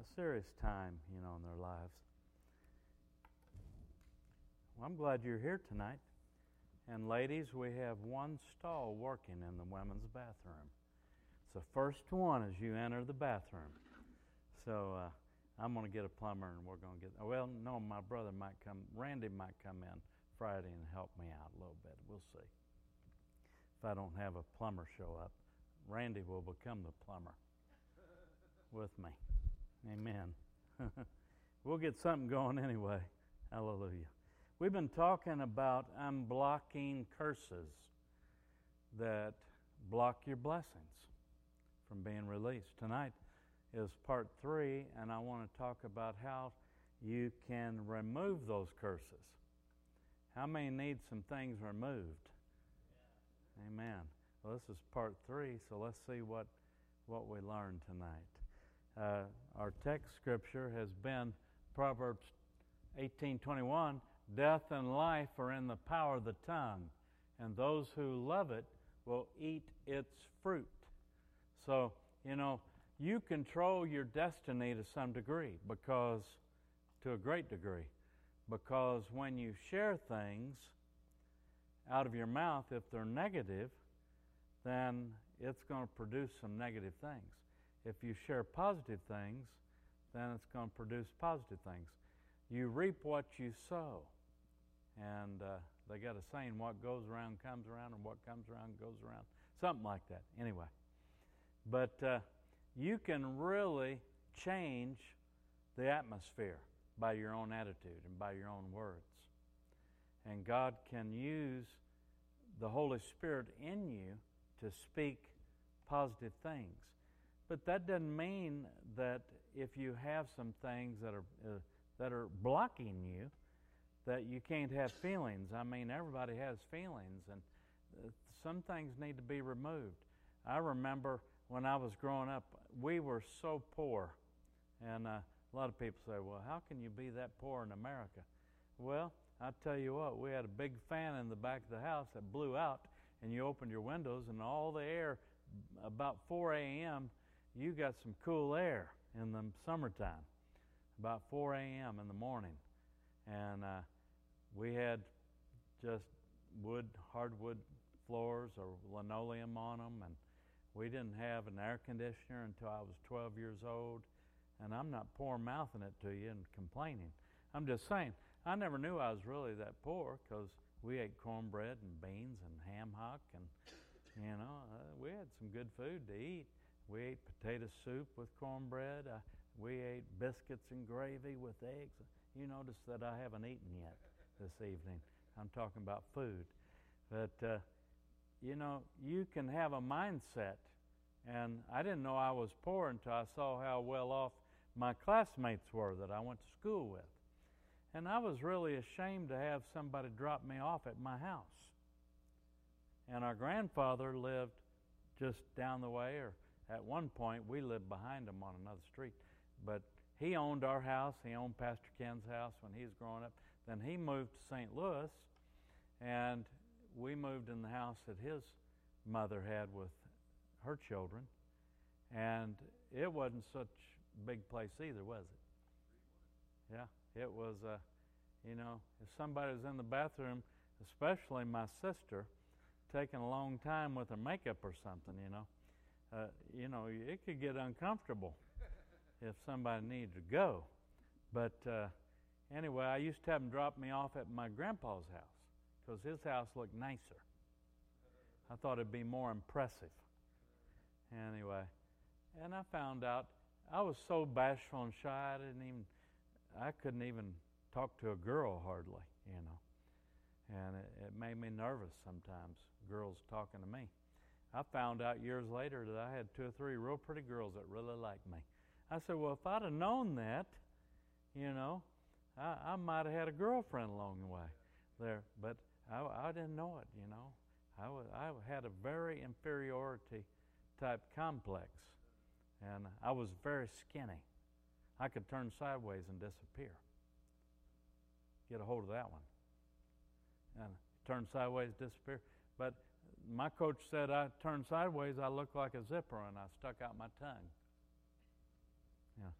a serious time, you know, in their lives. Well, I'm glad you're here tonight. And ladies, we have one stall working in the women's bathroom. It's the first one as you enter the bathroom. So uh, I'm going to get a plumber, and we're going to get. Well, no, my brother might come. Randy might come in Friday and help me out a little bit. We'll see. If I don't have a plumber show up, Randy will become the plumber with me. Amen. we'll get something going anyway. Hallelujah. We've been talking about unblocking curses that block your blessings from being released. Tonight is part three, and I want to talk about how you can remove those curses. How many need some things removed? Yeah. Amen. Well, this is part three, so let's see what, what we learned tonight. Uh, our text scripture has been Proverbs 18:21. Death and life are in the power of the tongue, and those who love it will eat its fruit. So, you know, you control your destiny to some degree because, to a great degree, because when you share things out of your mouth, if they're negative, then it's going to produce some negative things. If you share positive things, then it's going to produce positive things. You reap what you sow. And uh, they got a saying, what goes around comes around, and what comes around goes around. Something like that. Anyway. But uh, you can really change the atmosphere by your own attitude and by your own words. And God can use the Holy Spirit in you to speak positive things. But that doesn't mean that if you have some things that are uh, that are blocking you, that you can't have feelings. I mean, everybody has feelings, and uh, some things need to be removed. I remember when I was growing up, we were so poor, and uh, a lot of people say, "Well, how can you be that poor in America?" Well, I tell you what, we had a big fan in the back of the house that blew out, and you opened your windows, and all the air about 4 a.m. You got some cool air in the summertime, about 4 a.m. in the morning, and uh, we had just wood, hardwood floors or linoleum on them, and we didn't have an air conditioner until I was 12 years old. And I'm not poor mouthing it to you and complaining. I'm just saying, I never knew I was really that poor because we ate cornbread and beans and ham hock and you know uh, we had some good food to eat we ate potato soup with cornbread. Uh, we ate biscuits and gravy with eggs. You notice that i haven't eaten yet this evening. I'm talking about food. But uh, you know you can have a mindset. And i didn't know i was poor until i saw how well off my classmates were that i went to school with. And I was really ashamed to have somebody drop me off at my house. And our grandfather lived just down the way, or at one point we lived behind him on another street. But he owned our house, he owned Pastor Ken's house when he was growing up. Then he moved to St. Louis, and we moved in the house that his mother had with her children. And it wasn't such a big place either, was it? Yeah. It was, uh, you know, if somebody was in the bathroom, especially my sister, taking a long time with her makeup or something, you know, uh, you know, it could get uncomfortable if somebody needed to go. But uh, anyway, I used to have them drop me off at my grandpa's house because his house looked nicer. I thought it'd be more impressive. Anyway, and I found out I was so bashful and shy, I didn't even I couldn't even talk to a girl hardly, you know. And it, it made me nervous sometimes, girls talking to me. I found out years later that I had two or three real pretty girls that really liked me. I said, Well, if I'd have known that, you know, I, I might have had a girlfriend along the way there. But I, I didn't know it, you know. I, was, I had a very inferiority type complex. And I was very skinny. I could turn sideways and disappear. Get a hold of that one. And turn sideways, disappear. But my coach said I turned sideways, I looked like a zipper, and I stuck out my tongue. Yeah.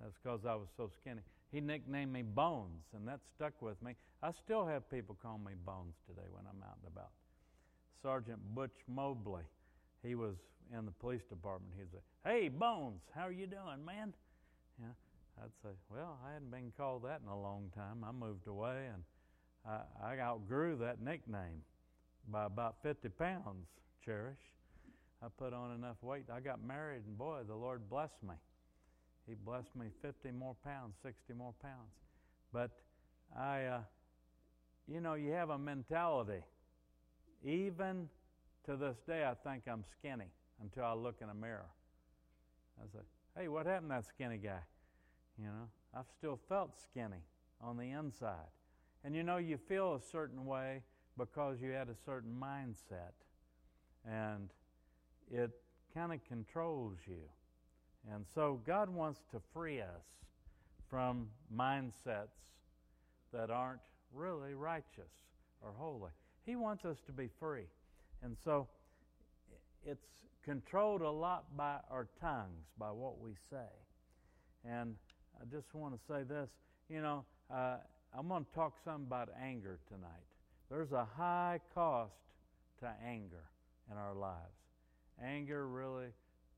That's because I was so skinny. He nicknamed me Bones, and that stuck with me. I still have people call me Bones today when I'm out and about. Sergeant Butch Mobley, he was in the police department. He'd say, "Hey, Bones, how are you doing, man?" Yeah, I'd say, "Well, I hadn't been called that in a long time. I moved away, and I, I outgrew that nickname by about 50 pounds. Cherish, I put on enough weight. I got married, and boy, the Lord blessed me. He blessed me 50 more pounds, 60 more pounds. But I, uh, you know, you have a mentality. Even to this day, I think I'm skinny until I look in a mirror. I say, hey, what happened to that skinny guy? You know, I've still felt skinny on the inside. And you know, you feel a certain way because you had a certain mindset. And it kind of controls you. And so God wants to free us from mindsets that aren't really righteous or holy. He wants us to be free. And so it's controlled a lot by our tongues, by what we say. And I just want to say this you know, uh, I'm going to talk some about anger tonight. There's a high cost to anger in our lives. Anger really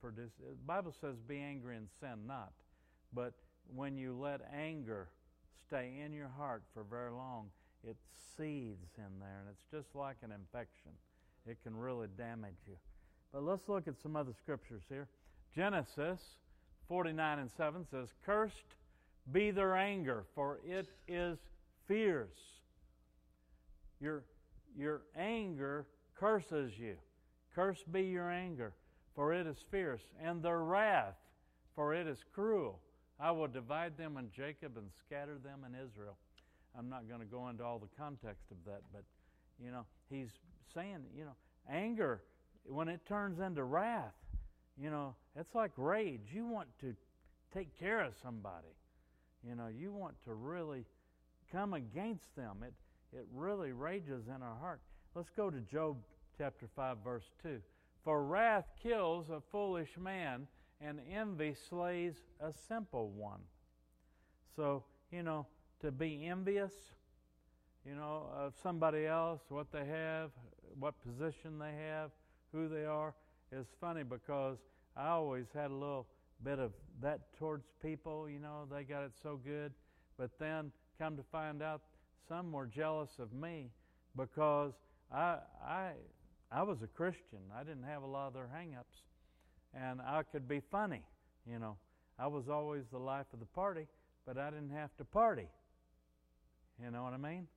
produces, the Bible says, be angry and sin not. But when you let anger stay in your heart for very long, it seeds in there, and it's just like an infection. It can really damage you. But let's look at some other scriptures here. Genesis 49 and 7 says, Cursed be their anger, for it is fierce. Your, your anger curses you. Cursed be your anger, for it is fierce, and their wrath, for it is cruel. I will divide them in Jacob and scatter them in Israel. I'm not going to go into all the context of that, but you know, he's saying, you know, anger, when it turns into wrath, you know, it's like rage. You want to take care of somebody. You know, you want to really come against them. It, it really rages in our heart. Let's go to Job chapter 5, verse 2. For wrath kills a foolish man, and envy slays a simple one. So, you know, to be envious, you know, of somebody else, what they have, what position they have, who they are, is funny because I always had a little bit of that towards people, you know, they got it so good. But then come to find out some were jealous of me because I, I, I was a Christian. I didn't have a lot of their hangups. And I could be funny, you know. I was always the life of the party, but I didn't have to party. You know what I mean?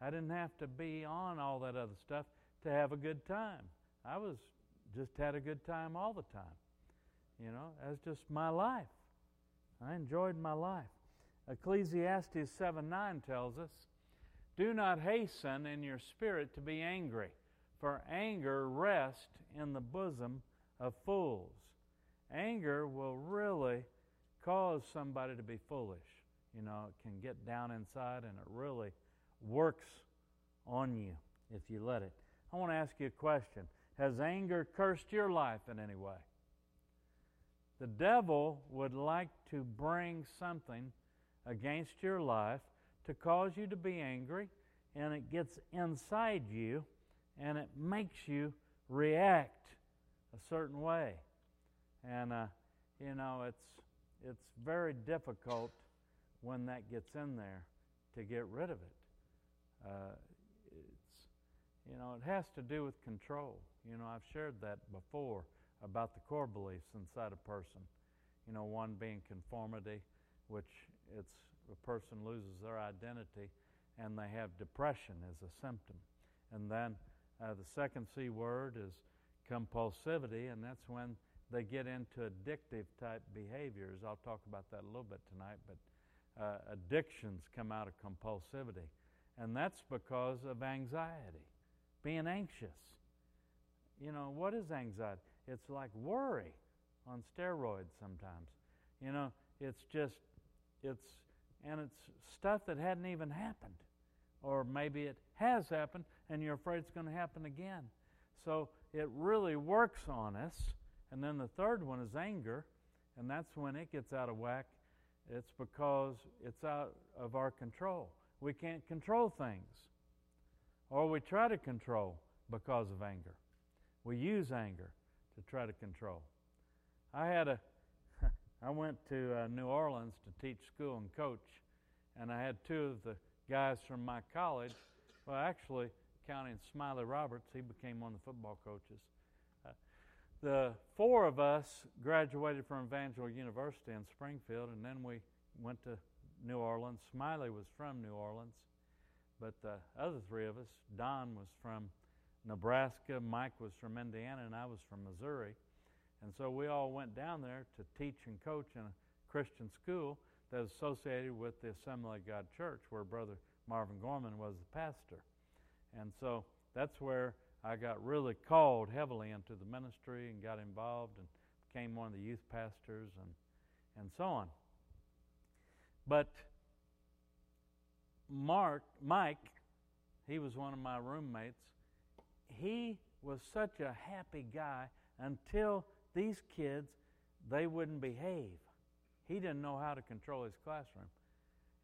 I didn't have to be on all that other stuff to have a good time. I was just had a good time all the time. You know, that's just my life. I enjoyed my life. Ecclesiastes 7 9 tells us, Do not hasten in your spirit to be angry, for anger rests in the bosom of fools. Anger will really cause somebody to be foolish. You know, it can get down inside and it really works on you if you let it. I want to ask you a question Has anger cursed your life in any way? The devil would like to bring something against your life to cause you to be angry, and it gets inside you and it makes you react a certain way. And, uh, you know, it's, it's very difficult when that gets in there to get rid of it. Uh, it's, you know, it has to do with control. You know, I've shared that before about the core beliefs inside a person. You know, one being conformity, which it's a person loses their identity and they have depression as a symptom. And then uh, the second C word is compulsivity, and that's when they get into addictive type behaviors. I'll talk about that a little bit tonight, but uh, addictions come out of compulsivity. And that's because of anxiety, being anxious. You know, what is anxiety? It's like worry on steroids sometimes. You know, it's just, it's, and it's stuff that hadn't even happened. Or maybe it has happened and you're afraid it's going to happen again. So it really works on us. And then the third one is anger, and that's when it gets out of whack. it's because it's out of our control. We can't control things, or we try to control because of anger. We use anger to try to control. I had a, I went to uh, New Orleans to teach school and coach, and I had two of the guys from my college. Well, actually, counting Smiley Roberts, he became one of the football coaches. Uh, the four of us graduated from Evangel University in Springfield, and then we went to New Orleans. Smiley was from New Orleans, but the other three of us, Don was from Nebraska, Mike was from Indiana, and I was from Missouri. And so we all went down there to teach and coach in a Christian school that was associated with the Assembly of God Church, where Brother Marvin Gorman was the pastor. And so that's where I got really called heavily into the ministry and got involved and became one of the youth pastors and, and so on. But Mark, Mike, he was one of my roommates. He was such a happy guy until these kids, they wouldn't behave. He didn't know how to control his classroom.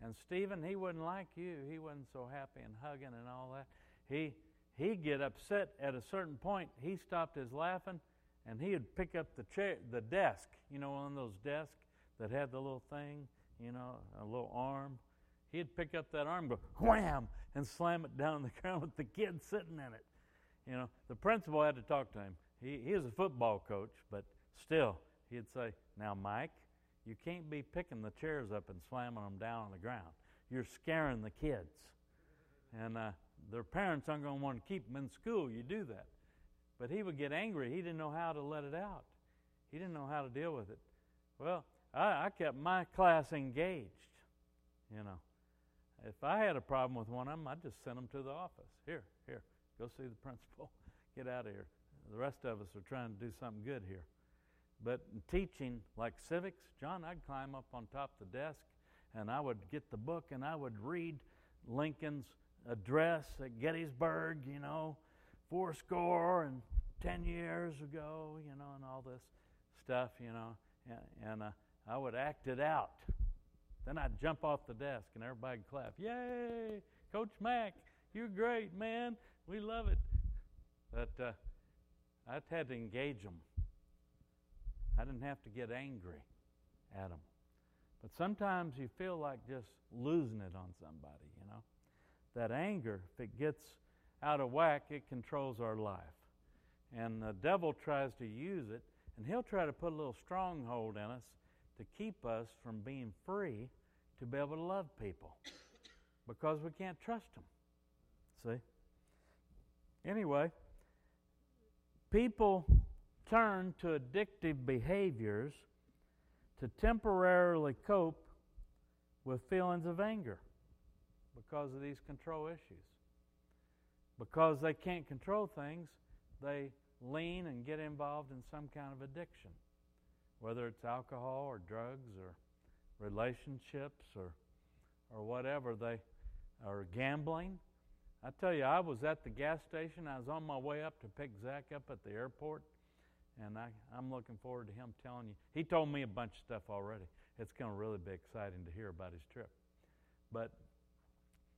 And Stephen, he wouldn't like you. He wasn't so happy and hugging and all that. He he'd get upset at a certain point. He stopped his laughing, and he'd pick up the chair, the desk. You know, on those desks that had the little thing. You know, a little arm. He'd pick up that arm, go wham, and slam it down on the ground with the kid sitting in it. You know, the principal had to talk to him. He he was a football coach, but still, he'd say, "Now, Mike." You can't be picking the chairs up and slamming them down on the ground. You're scaring the kids. And uh, their parents aren't going to want to keep them in school. You do that. But he would get angry. He didn't know how to let it out, he didn't know how to deal with it. Well, I, I kept my class engaged. You know, if I had a problem with one of them, I'd just send them to the office. Here, here, go see the principal. Get out of here. The rest of us are trying to do something good here. But in teaching, like civics, John, I'd climb up on top of the desk and I would get the book and I would read Lincoln's address at Gettysburg, you know, four score and ten years ago, you know, and all this stuff, you know, and, and uh, I would act it out. Then I'd jump off the desk and everybody'd clap. Yay, Coach Mack, you're great, man. We love it. But uh, I had to engage them. I didn't have to get angry at them. But sometimes you feel like just losing it on somebody, you know. That anger, if it gets out of whack, it controls our life. And the devil tries to use it, and he'll try to put a little stronghold in us to keep us from being free to be able to love people because we can't trust them. See? Anyway, people turn to addictive behaviors to temporarily cope with feelings of anger because of these control issues. Because they can't control things, they lean and get involved in some kind of addiction, whether it's alcohol or drugs or relationships or, or whatever. They are gambling. I tell you, I was at the gas station. I was on my way up to pick Zach up at the airport and I, I'm looking forward to him telling you. He told me a bunch of stuff already. It's going to really be exciting to hear about his trip. But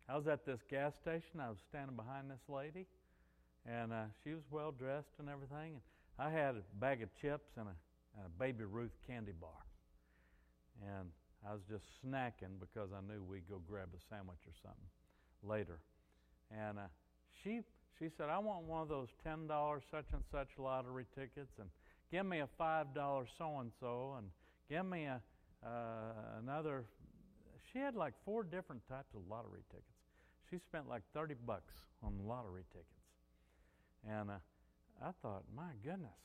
I was at this gas station. I was standing behind this lady, and uh, she was well dressed and everything. And I had a bag of chips and a, and a Baby Ruth candy bar. And I was just snacking because I knew we'd go grab a sandwich or something later. And uh, she she said, I want one of those $10 such and such lottery tickets, and give me a $5 so and so, and give me a, uh, another. She had like four different types of lottery tickets. She spent like 30 bucks on lottery tickets. And uh, I thought, my goodness,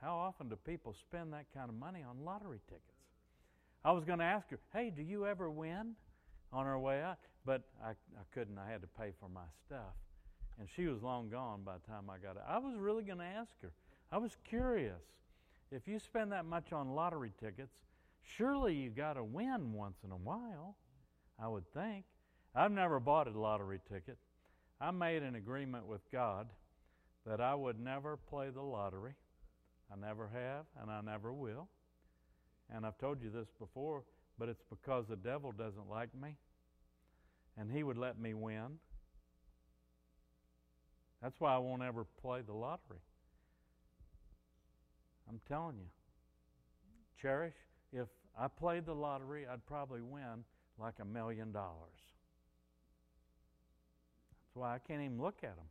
how often do people spend that kind of money on lottery tickets? I was going to ask her, hey, do you ever win on our way out? But I, I couldn't. I had to pay for my stuff and she was long gone by the time I got it. I was really going to ask her. I was curious. If you spend that much on lottery tickets, surely you got to win once in a while, I would think. I've never bought a lottery ticket. I made an agreement with God that I would never play the lottery. I never have, and I never will. And I've told you this before, but it's because the devil doesn't like me and he would let me win. That's why I won't ever play the lottery. I'm telling you. Cherish, if I played the lottery, I'd probably win like a million dollars. That's why I can't even look at them.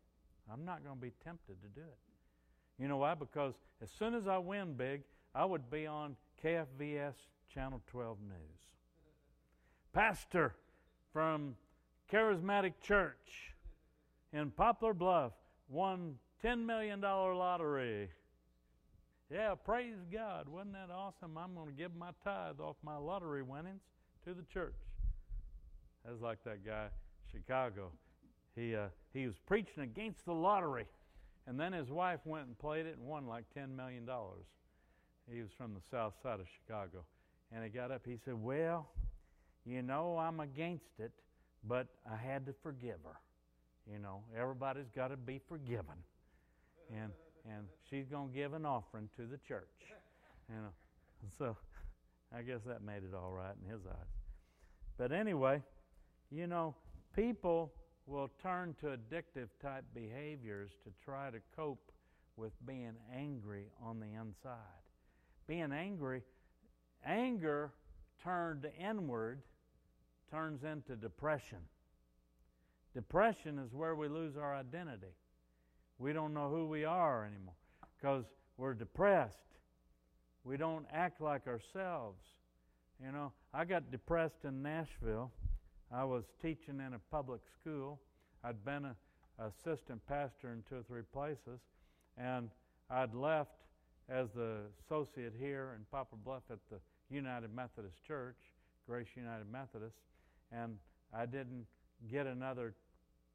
I'm not going to be tempted to do it. You know why? Because as soon as I win big, I would be on KFVS Channel 12 News. Pastor from Charismatic Church in Poplar Bluff won $10 million lottery. Yeah, praise God. Wasn't that awesome? I'm going to give my tithe off my lottery winnings to the church. That's like that guy, Chicago. He, uh, he was preaching against the lottery, and then his wife went and played it and won like $10 million. He was from the south side of Chicago. And he got up, he said, Well, you know, I'm against it, but I had to forgive her. You know, everybody's got to be forgiven. And and she's going to give an offering to the church. You know, so I guess that made it all right in his eyes. But anyway, you know, people will turn to addictive type behaviors to try to cope with being angry on the inside. Being angry, anger turned inward turns into depression. Depression is where we lose our identity. We don't know who we are anymore because we're depressed. We don't act like ourselves. You know, I got depressed in Nashville. I was teaching in a public school. I'd been an assistant pastor in two or three places, and I'd left as the associate here in Poplar Bluff at the United Methodist Church, Grace United Methodist, and I didn't get another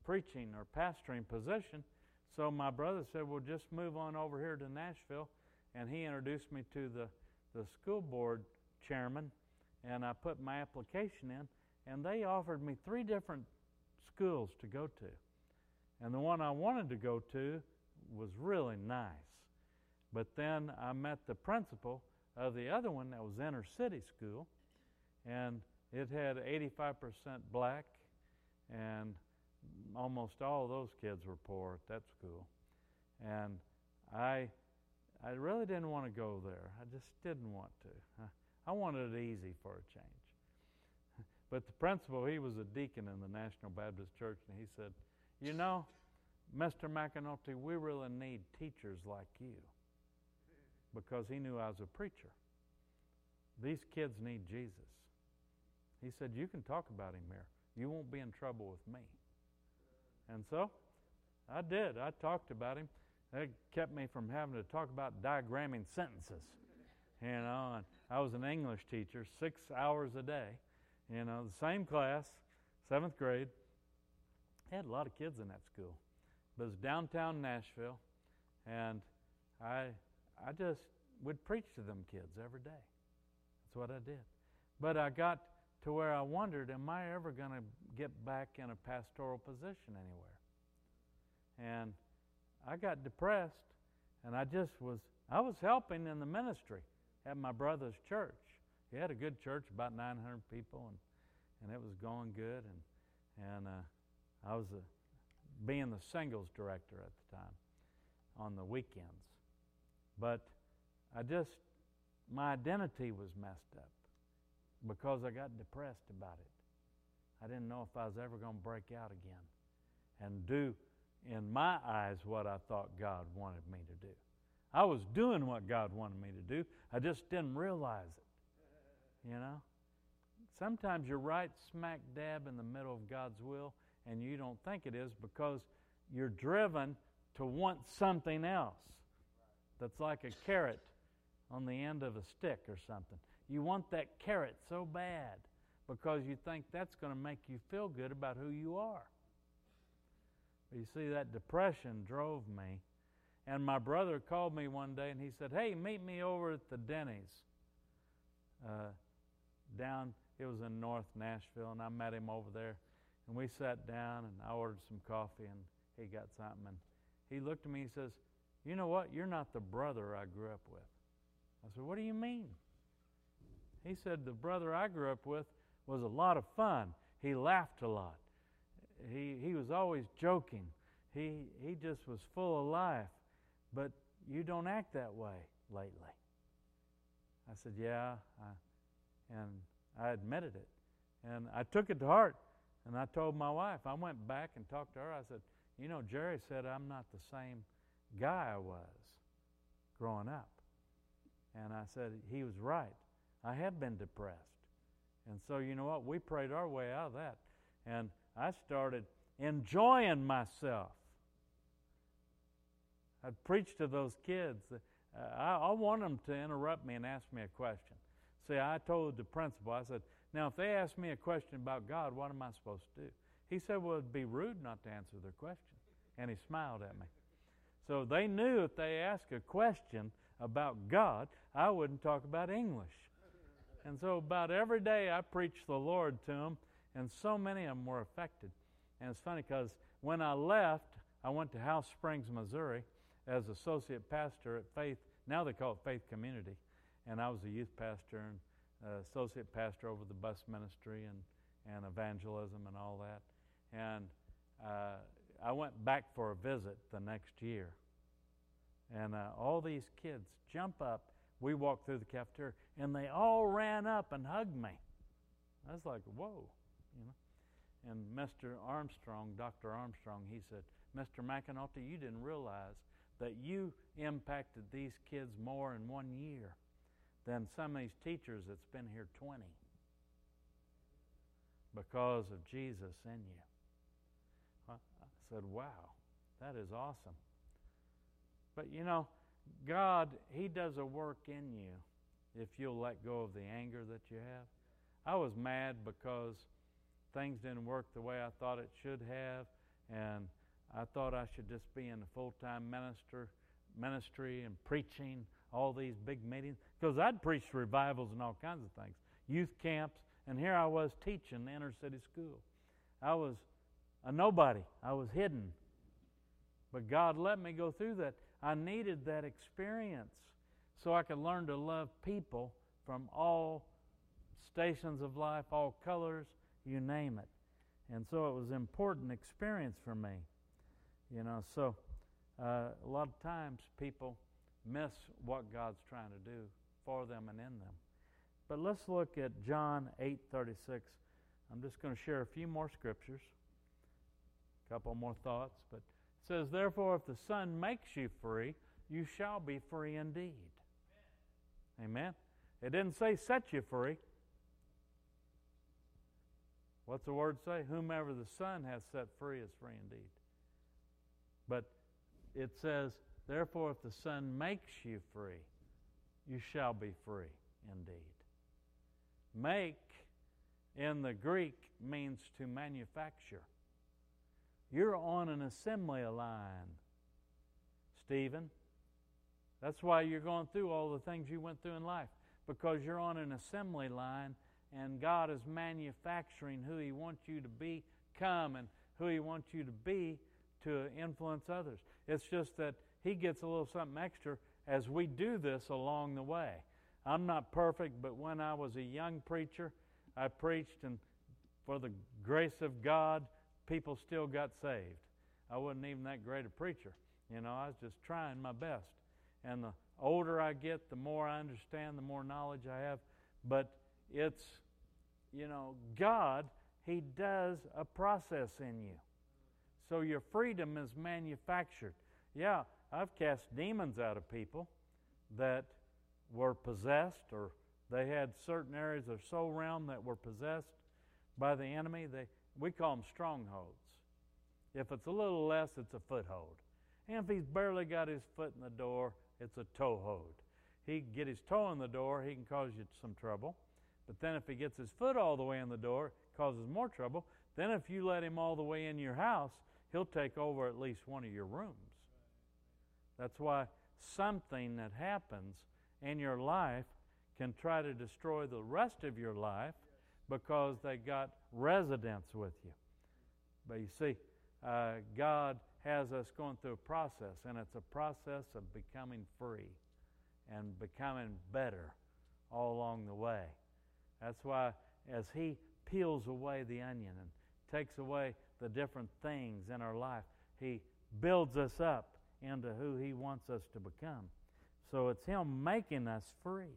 preaching or pastoring position so my brother said, Well, just move on over here to Nashville. And he introduced me to the, the school board chairman. And I put my application in. And they offered me three different schools to go to. And the one I wanted to go to was really nice. But then I met the principal of the other one that was inner city school. And it had 85% black and almost all those kids were poor at that school. And I, I really didn't want to go there. I just didn't want to. I wanted it easy for a change. But the principal, he was a deacon in the National Baptist Church, and he said, You know, Mr. McAnulty, we really need teachers like you. Because he knew I was a preacher. These kids need Jesus. He said, You can talk about him here. You won't be in trouble with me. And so I did. I talked about him. That kept me from having to talk about diagramming sentences. You know, and I was an English teacher, six hours a day. You know, the same class, seventh grade. I had a lot of kids in that school. But it was downtown Nashville, and I I just would preach to them kids every day. That's what I did. But I got to where I wondered, am I ever going to get back in a pastoral position anywhere? And I got depressed, and I just was, I was helping in the ministry at my brother's church. He had a good church, about 900 people, and, and it was going good. And, and uh, I was a, being the singles director at the time on the weekends. But I just, my identity was messed up because I got depressed about it. I didn't know if I was ever going to break out again and do, in my eyes, what I thought God wanted me to do. I was doing what God wanted me to do, I just didn't realize it. You know? Sometimes you're right smack dab in the middle of God's will and you don't think it is because you're driven to want something else that's like a carrot on the end of a stick or something. You want that carrot so bad because you think that's going to make you feel good about who you are. But you see, that depression drove me. And my brother called me one day and he said, Hey, meet me over at the Denny's. Uh, down, it was in North Nashville, and I met him over there. And we sat down and I ordered some coffee and he got something. And he looked at me and he says, You know what? You're not the brother I grew up with. I said, What do you mean? He said, The brother I grew up with was a lot of fun. He laughed a lot. He, he was always joking. He, he just was full of life. But you don't act that way lately. I said, Yeah. I, and I admitted it. And I took it to heart. And I told my wife, I went back and talked to her. I said, You know, Jerry said I'm not the same guy I was growing up. And I said, He was right. I have been depressed. And so, you know what? We prayed our way out of that. And I started enjoying myself. I'd preach to those kids. Uh, I, I want them to interrupt me and ask me a question. See, I told the principal, I said, now, if they ask me a question about God, what am I supposed to do? He said, Well, it'd be rude not to answer their question. And he smiled at me. So they knew if they asked a question about God, I wouldn't talk about English. And so about every day I preached the Lord to them, and so many of them were affected. And it's funny because when I left, I went to House Springs, Missouri as associate pastor at Faith. Now they call it Faith Community. And I was a youth pastor and uh, associate pastor over the bus ministry and, and evangelism and all that. And uh, I went back for a visit the next year. And uh, all these kids jump up. We walked through the cafeteria, and they all ran up and hugged me. I was like, whoa, you know. And Mr. Armstrong, Dr. Armstrong, he said, Mr. McAnulty, you didn't realize that you impacted these kids more in one year than some of these teachers that's been here 20 because of Jesus in you. I said, wow, that is awesome. But you know, God, He does a work in you if you'll let go of the anger that you have. I was mad because things didn't work the way I thought it should have, and I thought I should just be in a full time minister ministry and preaching all these big meetings because I'd preached revivals and all kinds of things, youth camps, and here I was teaching inner city school. I was a nobody. I was hidden. But God let me go through that. I needed that experience so I could learn to love people from all stations of life, all colors, you name it. And so it was an important experience for me. You know, so uh, a lot of times people miss what God's trying to do for them and in them. But let's look at John 8:36. I'm just going to share a few more scriptures, a couple more thoughts, but says, "Therefore, if the Son makes you free, you shall be free indeed." Amen. Amen. It didn't say set you free. What's the word say? Whomever the Son has set free is free indeed. But it says, Therefore, if the Son makes you free, you shall be free indeed. Make in the Greek means to manufacture. You're on an assembly line, Stephen. That's why you're going through all the things you went through in life, because you're on an assembly line and God is manufacturing who He wants you to become and who He wants you to be to influence others. It's just that he gets a little something extra as we do this along the way. I'm not perfect, but when I was a young preacher, I preached, and for the grace of God, people still got saved. I wasn't even that great a preacher. You know, I was just trying my best. And the older I get, the more I understand, the more knowledge I have. But it's, you know, God, He does a process in you. So your freedom is manufactured. Yeah, I've cast demons out of people that were possessed or they had certain areas of soul realm that were possessed by the enemy. They, we call them strongholds. If it's a little less, it's a foothold. And if he's barely got his foot in the door, it's a toehold. He can get his toe in the door, he can cause you some trouble. But then if he gets his foot all the way in the door, it causes more trouble. Then if you let him all the way in your house, he'll take over at least one of your rooms. That's why something that happens in your life can try to destroy the rest of your life because they got residence with you. But you see, uh, God has us going through a process, and it's a process of becoming free and becoming better all along the way. That's why, as He peels away the onion and takes away the different things in our life, He builds us up into who He wants us to become. So it's Him making us free.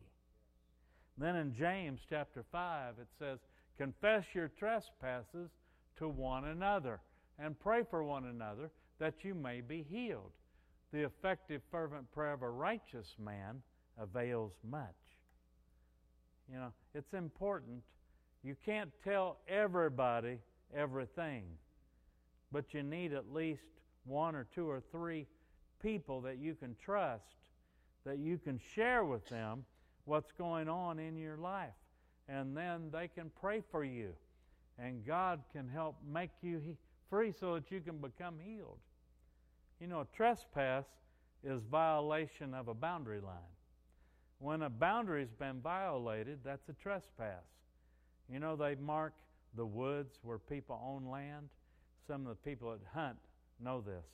Then in James chapter 5, it says, Confess your trespasses to one another and pray for one another that you may be healed. The effective, fervent prayer of a righteous man avails much. You know, it's important. You can't tell everybody everything, but you need at least one or two or three people that you can trust, that you can share with them what's going on in your life. And then they can pray for you. And God can help make you free so that you can become healed. You know, trespass is violation of a boundary line. When a boundary's been violated, that's a trespass. You know, they mark the woods where people own land. Some of the people that hunt know this.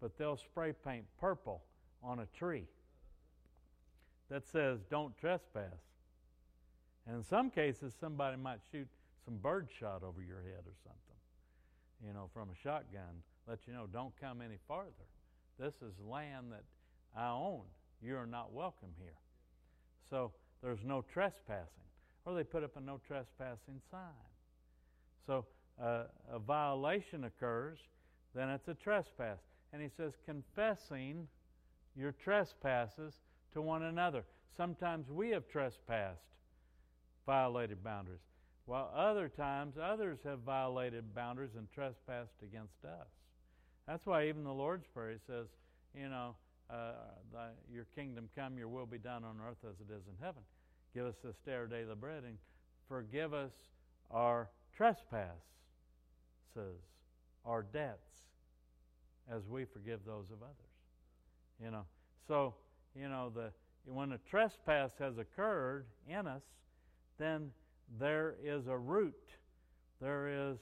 But they'll spray paint purple on a tree that says, don't trespass. And in some cases, somebody might shoot some bird shot over your head or something, you know, from a shotgun, let you know, don't come any farther. This is land that I own. You are not welcome here. So there's no trespassing. Or they put up a no trespassing sign. So uh, a violation occurs, then it's a trespass. And he says, confessing your trespasses to one another. Sometimes we have trespassed, violated boundaries, while other times others have violated boundaries and trespassed against us. That's why even the Lord's Prayer says, you know, uh, your kingdom come, your will be done on earth as it is in heaven. Give us this day our daily bread and forgive us our trespasses, our debts, as we forgive those of others. You know, so you know the when a trespass has occurred in us, then there is a root. There is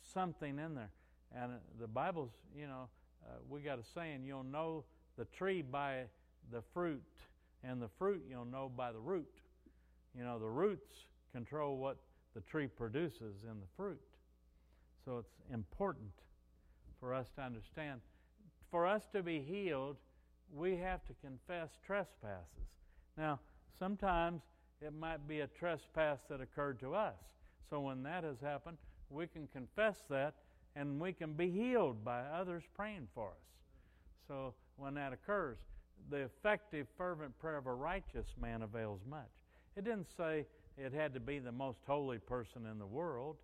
something in there, and the Bible's you know uh, we got a saying you'll know the tree by the fruit, and the fruit you'll know by the root. You know, the roots control what the tree produces in the fruit. So it's important for us to understand. For us to be healed, we have to confess trespasses. Now, sometimes it might be a trespass that occurred to us. So when that has happened, we can confess that and we can be healed by others praying for us. So when that occurs, the effective, fervent prayer of a righteous man avails much. It didn't say it had to be the most holy person in the world.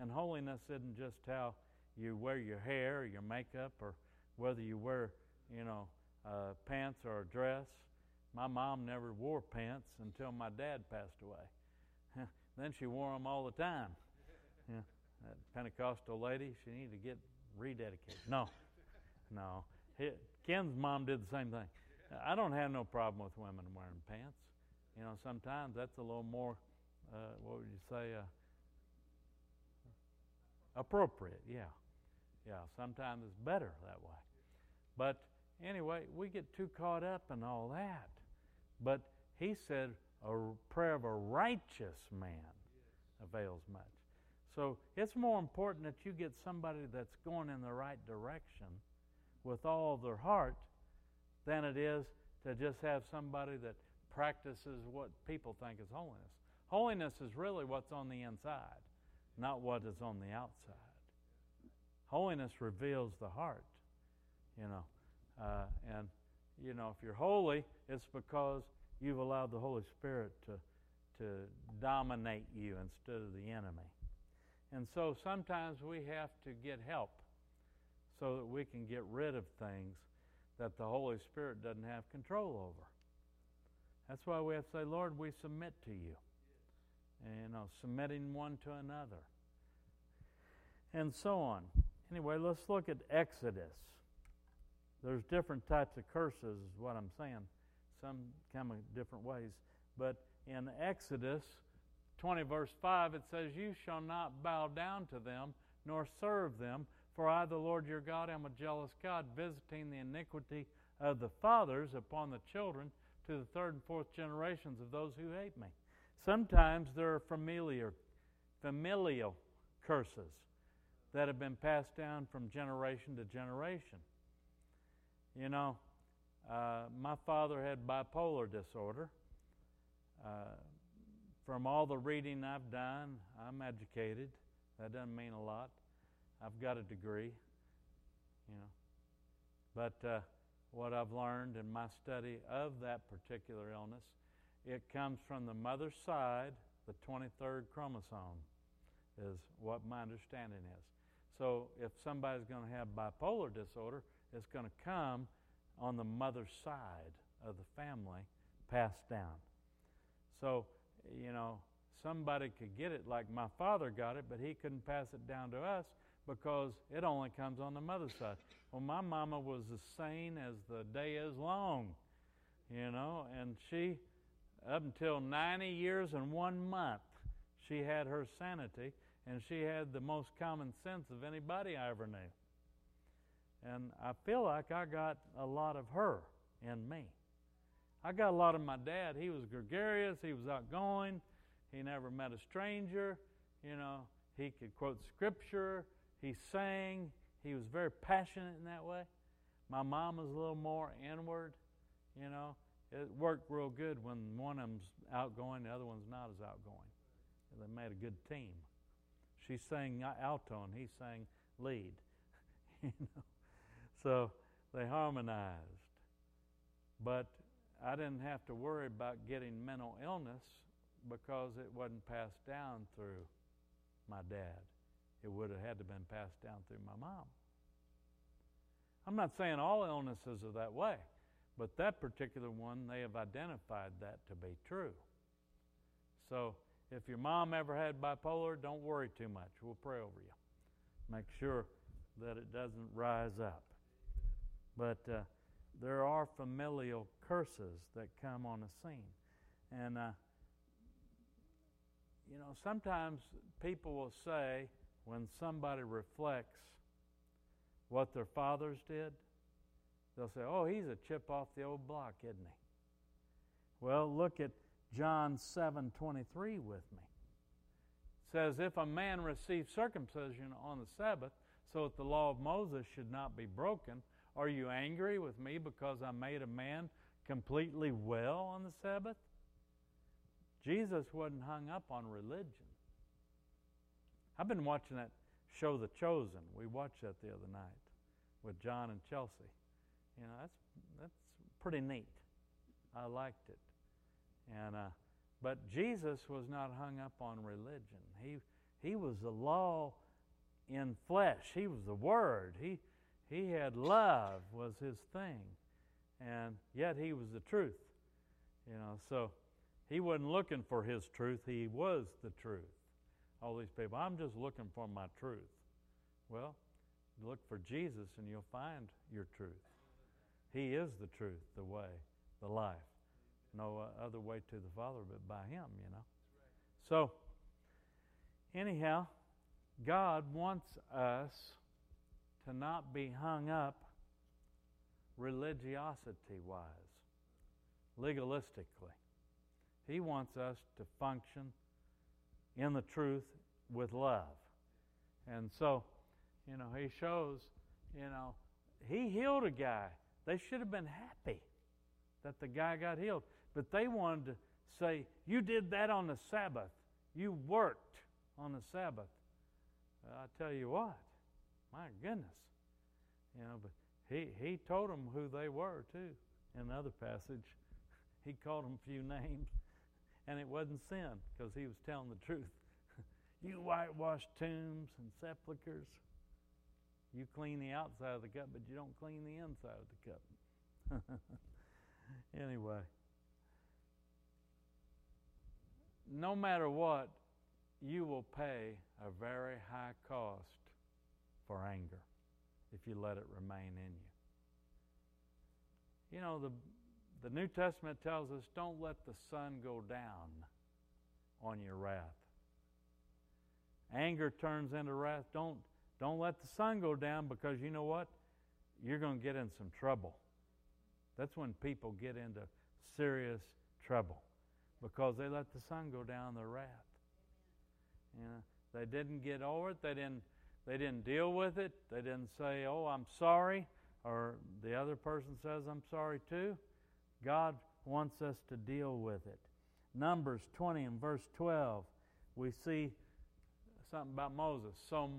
And holiness isn't just how you wear your hair or your makeup or whether you wear, you know, uh, pants or a dress. My mom never wore pants until my dad passed away. then she wore them all the time. Yeah, that Pentecostal lady, she needed to get rededicated. No, no. Ken's mom did the same thing. I don't have no problem with women wearing pants. You know, sometimes that's a little more, uh, what would you say, uh, appropriate. Yeah, yeah. Sometimes it's better that way. But anyway, we get too caught up in all that. But he said, a prayer of a righteous man avails much. So it's more important that you get somebody that's going in the right direction with all their heart than it is to just have somebody that practices what people think is holiness. Holiness is really what's on the inside, not what is on the outside. Holiness reveals the heart, you know. Uh, and, you know, if you're holy, it's because you've allowed the Holy Spirit to, to dominate you instead of the enemy. And so sometimes we have to get help so that we can get rid of things that the Holy Spirit doesn't have control over. That's why we have to say, Lord, we submit to you. And, you know, submitting one to another. And so on. Anyway, let's look at Exodus. There's different types of curses, is what I'm saying. Some come in different ways. But in Exodus 20, verse 5, it says, You shall not bow down to them, nor serve them, for I, the Lord your God, am a jealous God, visiting the iniquity of the fathers upon the children to the third and fourth generations of those who hate me. Sometimes there are familiar, familial curses that have been passed down from generation to generation. You know, uh, my father had bipolar disorder. Uh, from all the reading I've done, I'm educated. That doesn't mean a lot. I've got a degree, you know. But uh, what I've learned in my study of that particular illness, it comes from the mother's side, the 23rd chromosome, is what my understanding is. So if somebody's going to have bipolar disorder, it's going to come on the mother's side of the family passed down. So, you know, somebody could get it like my father got it, but he couldn't pass it down to us because it only comes on the mother's side. Well, my mama was as sane as the day is long, you know, and she, up until 90 years and one month, she had her sanity, and she had the most common sense of anybody I ever knew. And I feel like I got a lot of her in me. I got a lot of my dad. He was gregarious, he was outgoing, he never met a stranger. You know, he could quote scripture, he sang, he was very passionate in that way. My mom was a little more inward, you know. It worked real good when one of them's outgoing, the other one's not as outgoing. They made a good team. She sang alto and he sang lead, you know. So they harmonized. But I didn't have to worry about getting mental illness because it wasn't passed down through my dad. It would have had to been passed down through my mom. I'm not saying all illnesses are that way, but that particular one, they have identified that to be true. So if your mom ever had bipolar, don't worry too much. We'll pray over you. Make sure that it doesn't rise up. But uh, there are familial curses that come on a scene. And, uh, you know, sometimes people will say when somebody reflects what their fathers did, they'll say, oh, he's a chip off the old block, isn't he? Well, look at John 7 23 with me. It says, If a man receives circumcision on the Sabbath, so that the law of Moses should not be broken, are you angry with me because I made a man completely well on the Sabbath? Jesus wasn't hung up on religion. I've been watching that show, The Chosen. We watched that the other night with John and Chelsea. You know, that's that's pretty neat. I liked it. And uh, but Jesus was not hung up on religion. He he was the law in flesh. He was the Word. He he had love was his thing, and yet he was the truth. You know, so he wasn't looking for his truth. He was the truth. All these people, I'm just looking for my truth. Well, look for Jesus and you'll find your truth. He is the truth, the way, the life. No other way to the Father but by Him, you know. So, anyhow, God wants us to not be hung up religiosity wise, legalistically. He wants us to function in the truth with love. And so, you know, he shows, you know, he healed a guy. They should have been happy that the guy got healed. But they wanted to say, You did that on the Sabbath. You worked on the Sabbath. Well, I tell you what, my goodness. You know, but he, he told them who they were, too, in another passage. He called them a few names, and it wasn't sin because he was telling the truth. you whitewash tombs and sepulchres. You clean the outside of the cup, but you don't clean the inside of the cup. anyway, no matter what, you will pay a very high cost anger if you let it remain in you. You know, the, the New Testament tells us don't let the sun go down on your wrath. Anger turns into wrath. Don't don't let the sun go down because you know what? You're going to get in some trouble. That's when people get into serious trouble because they let the sun go down their wrath. You know, they didn't get over it. They didn't. They didn't deal with it. They didn't say, "Oh, I'm sorry," or the other person says, "I'm sorry too." God wants us to deal with it. Numbers 20 and verse 12, we see something about Moses. So,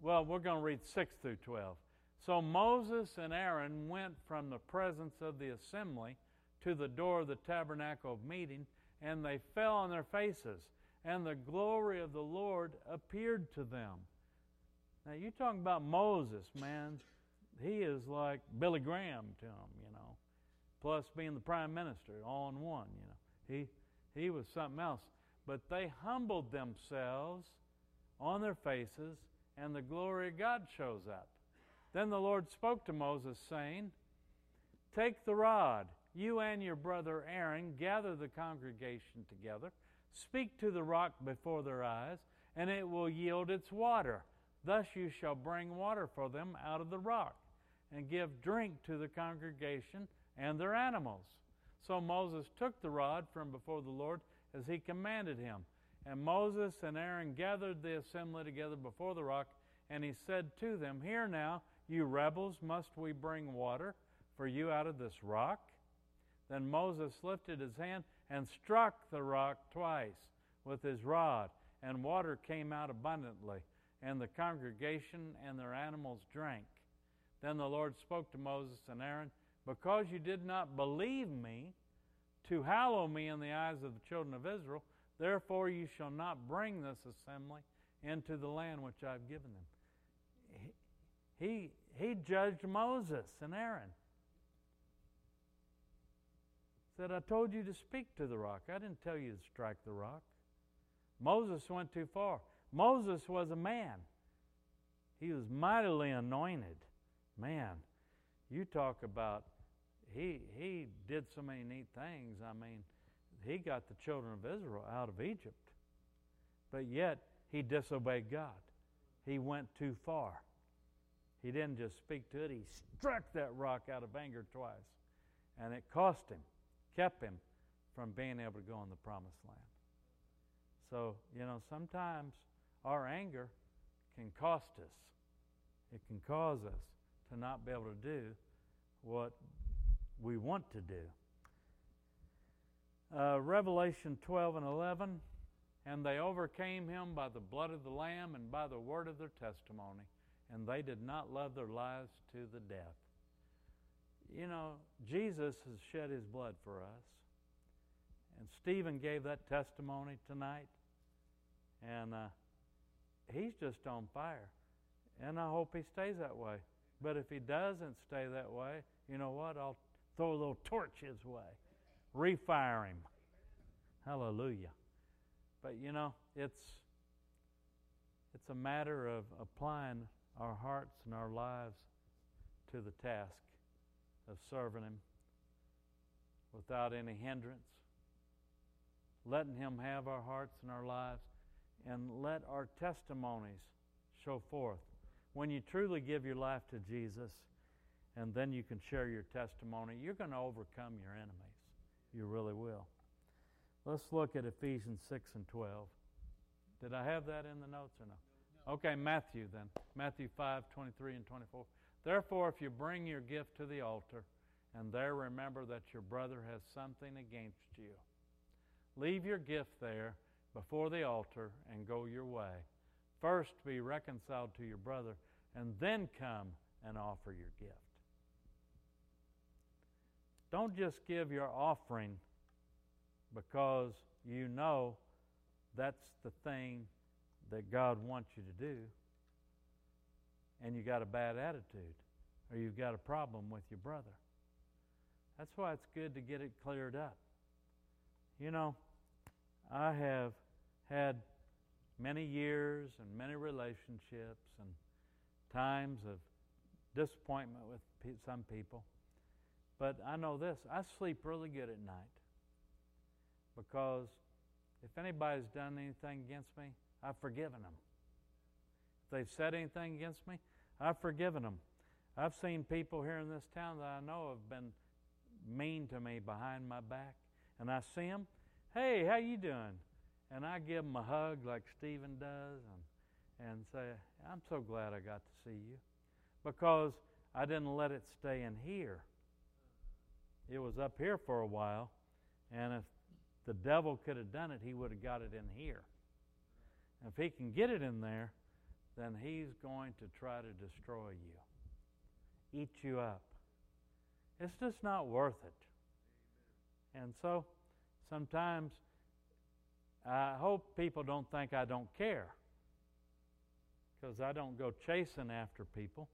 well, we're going to read 6 through 12. So Moses and Aaron went from the presence of the assembly to the door of the tabernacle of meeting, and they fell on their faces, and the glory of the Lord appeared to them. Now, you're talking about Moses, man. He is like Billy Graham to them, you know, plus being the prime minister, all in one, you know. He, he was something else. But they humbled themselves on their faces, and the glory of God shows up. Then the Lord spoke to Moses, saying, Take the rod, you and your brother Aaron, gather the congregation together, speak to the rock before their eyes, and it will yield its water. Thus you shall bring water for them out of the rock, and give drink to the congregation and their animals. So Moses took the rod from before the Lord as he commanded him. And Moses and Aaron gathered the assembly together before the rock, and he said to them, Hear now, you rebels, must we bring water for you out of this rock? Then Moses lifted his hand and struck the rock twice with his rod, and water came out abundantly, and the congregation and their animals drank. Then the Lord spoke to Moses and Aaron, Because you did not believe me to hallow me in the eyes of the children of Israel, therefore you shall not bring this assembly into the land which I've given them. He, he judged Moses and Aaron. Said, I told you to speak to the rock. I didn't tell you to strike the rock. Moses went too far. Moses was a man. He was mightily anointed. Man, you talk about he he did so many neat things. I mean, he got the children of Israel out of Egypt. But yet he disobeyed God. He went too far. He didn't just speak to it, he struck that rock out of anger twice. And it cost him, kept him from being able to go in the promised land. So, you know, sometimes our anger can cost us. It can cause us to not be able to do what we want to do. Uh, Revelation 12 and 11, and they overcame him by the blood of the Lamb and by the word of their testimony and they did not love their lives to the death. You know, Jesus has shed his blood for us. And Stephen gave that testimony tonight. And uh, he's just on fire. And I hope he stays that way. But if he doesn't stay that way, you know what? I'll throw a little torch his way, refire him. Hallelujah. But you know, it's it's a matter of applying our hearts and our lives to the task of serving Him without any hindrance, letting Him have our hearts and our lives, and let our testimonies show forth. When you truly give your life to Jesus, and then you can share your testimony, you're going to overcome your enemies. You really will. Let's look at Ephesians 6 and 12. Did I have that in the notes or no? Okay, Matthew then. Matthew 5, 23 and 24. Therefore, if you bring your gift to the altar, and there remember that your brother has something against you, leave your gift there before the altar and go your way. First be reconciled to your brother, and then come and offer your gift. Don't just give your offering because you know that's the thing that God wants you to do, and you got a bad attitude, or you've got a problem with your brother. That's why it's good to get it cleared up. You know, I have had many years and many relationships and times of disappointment with some people. But I know this I sleep really good at night because if anybody's done anything against me, I've forgiven them. If they've said anything against me, I've forgiven them. I've seen people here in this town that I know have been mean to me behind my back, and I see them, "Hey, how you doing?" And I give them a hug like Stephen does, and and say, "I'm so glad I got to see you," because I didn't let it stay in here. It was up here for a while, and if the devil could have done it, he would have got it in here. And If he can get it in there, then he's going to try to destroy you, eat you up. It's just not worth it. And so sometimes I hope people don't think I don't care because I don't go chasing after people.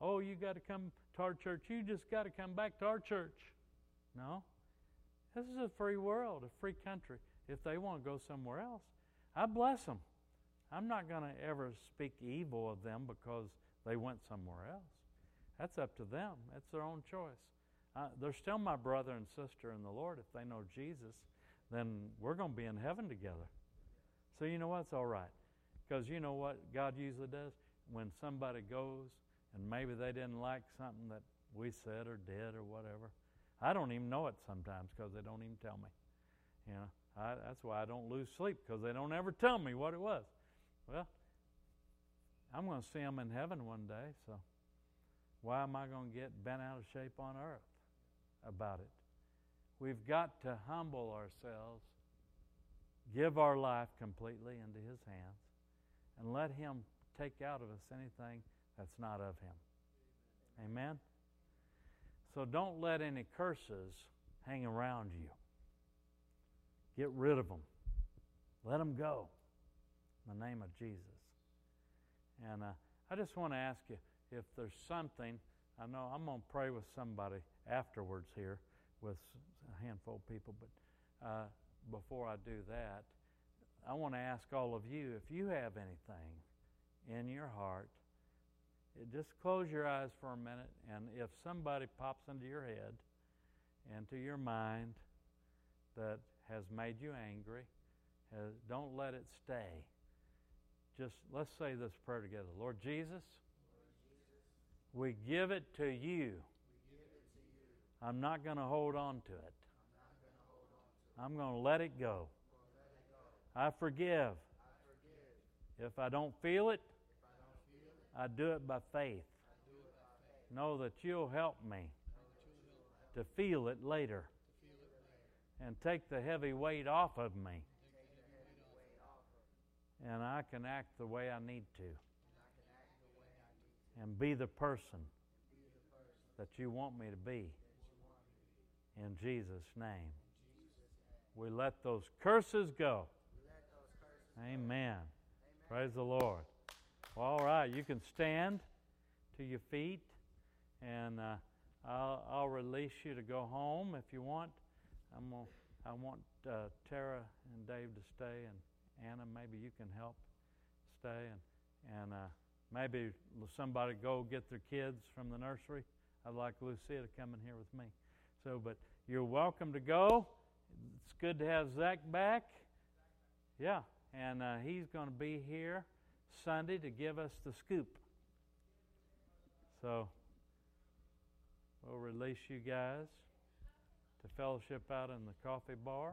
Oh, you got to come to our church. You just got to come back to our church. No. This is a free world, a free country. If they want to go somewhere else, I bless them. I'm not going to ever speak evil of them because they went somewhere else. That's up to them. That's their own choice. Uh, they're still my brother and sister in the Lord. If they know Jesus, then we're going to be in heaven together. So you know what? It's all right. Because you know what God usually does? When somebody goes and maybe they didn't like something that we said or did or whatever, I don't even know it sometimes because they don't even tell me. You know, I, that's why I don't lose sleep because they don't ever tell me what it was. Well, I'm going to see them in heaven one day, so why am I going to get bent out of shape on earth about it? We've got to humble ourselves, give our life completely into His hands, and let Him take out of us anything that's not of Him. Amen? So don't let any curses hang around you. Get rid of them, let them go in the name of Jesus. And uh, I just want to ask you if there's something, I know I'm going to pray with somebody afterwards here with a handful of people, but uh, before I do that, I want to ask all of you if you have anything in your heart, just close your eyes for a minute, and if somebody pops into your head, into your mind, that has made you angry, has, don't let it stay just let's say this prayer together. Lord Jesus, we give it to you. I'm not going to hold on to it. I'm going to let it go. I forgive. If I don't feel it, I do it by faith. Know that you'll help me to feel it later and take the heavy weight off of me and I can act the way I need to and be the person that you want me to be. In Jesus' name. We let those curses go. Amen. Praise the Lord. Well, all right, you can stand to your feet, and uh, I'll, I'll, release you to go home if you want. I'm gonna, I want uh, Tara and Dave to stay and Anna, maybe you can help stay and, and uh, maybe somebody go get their kids from the nursery. I'd like Lucia to come in here with me. So, but you're welcome to go. It's good to have Zach back. Yeah, and uh, he's going to be here Sunday to give us the scoop. So, we'll release you guys to fellowship out in the coffee bar.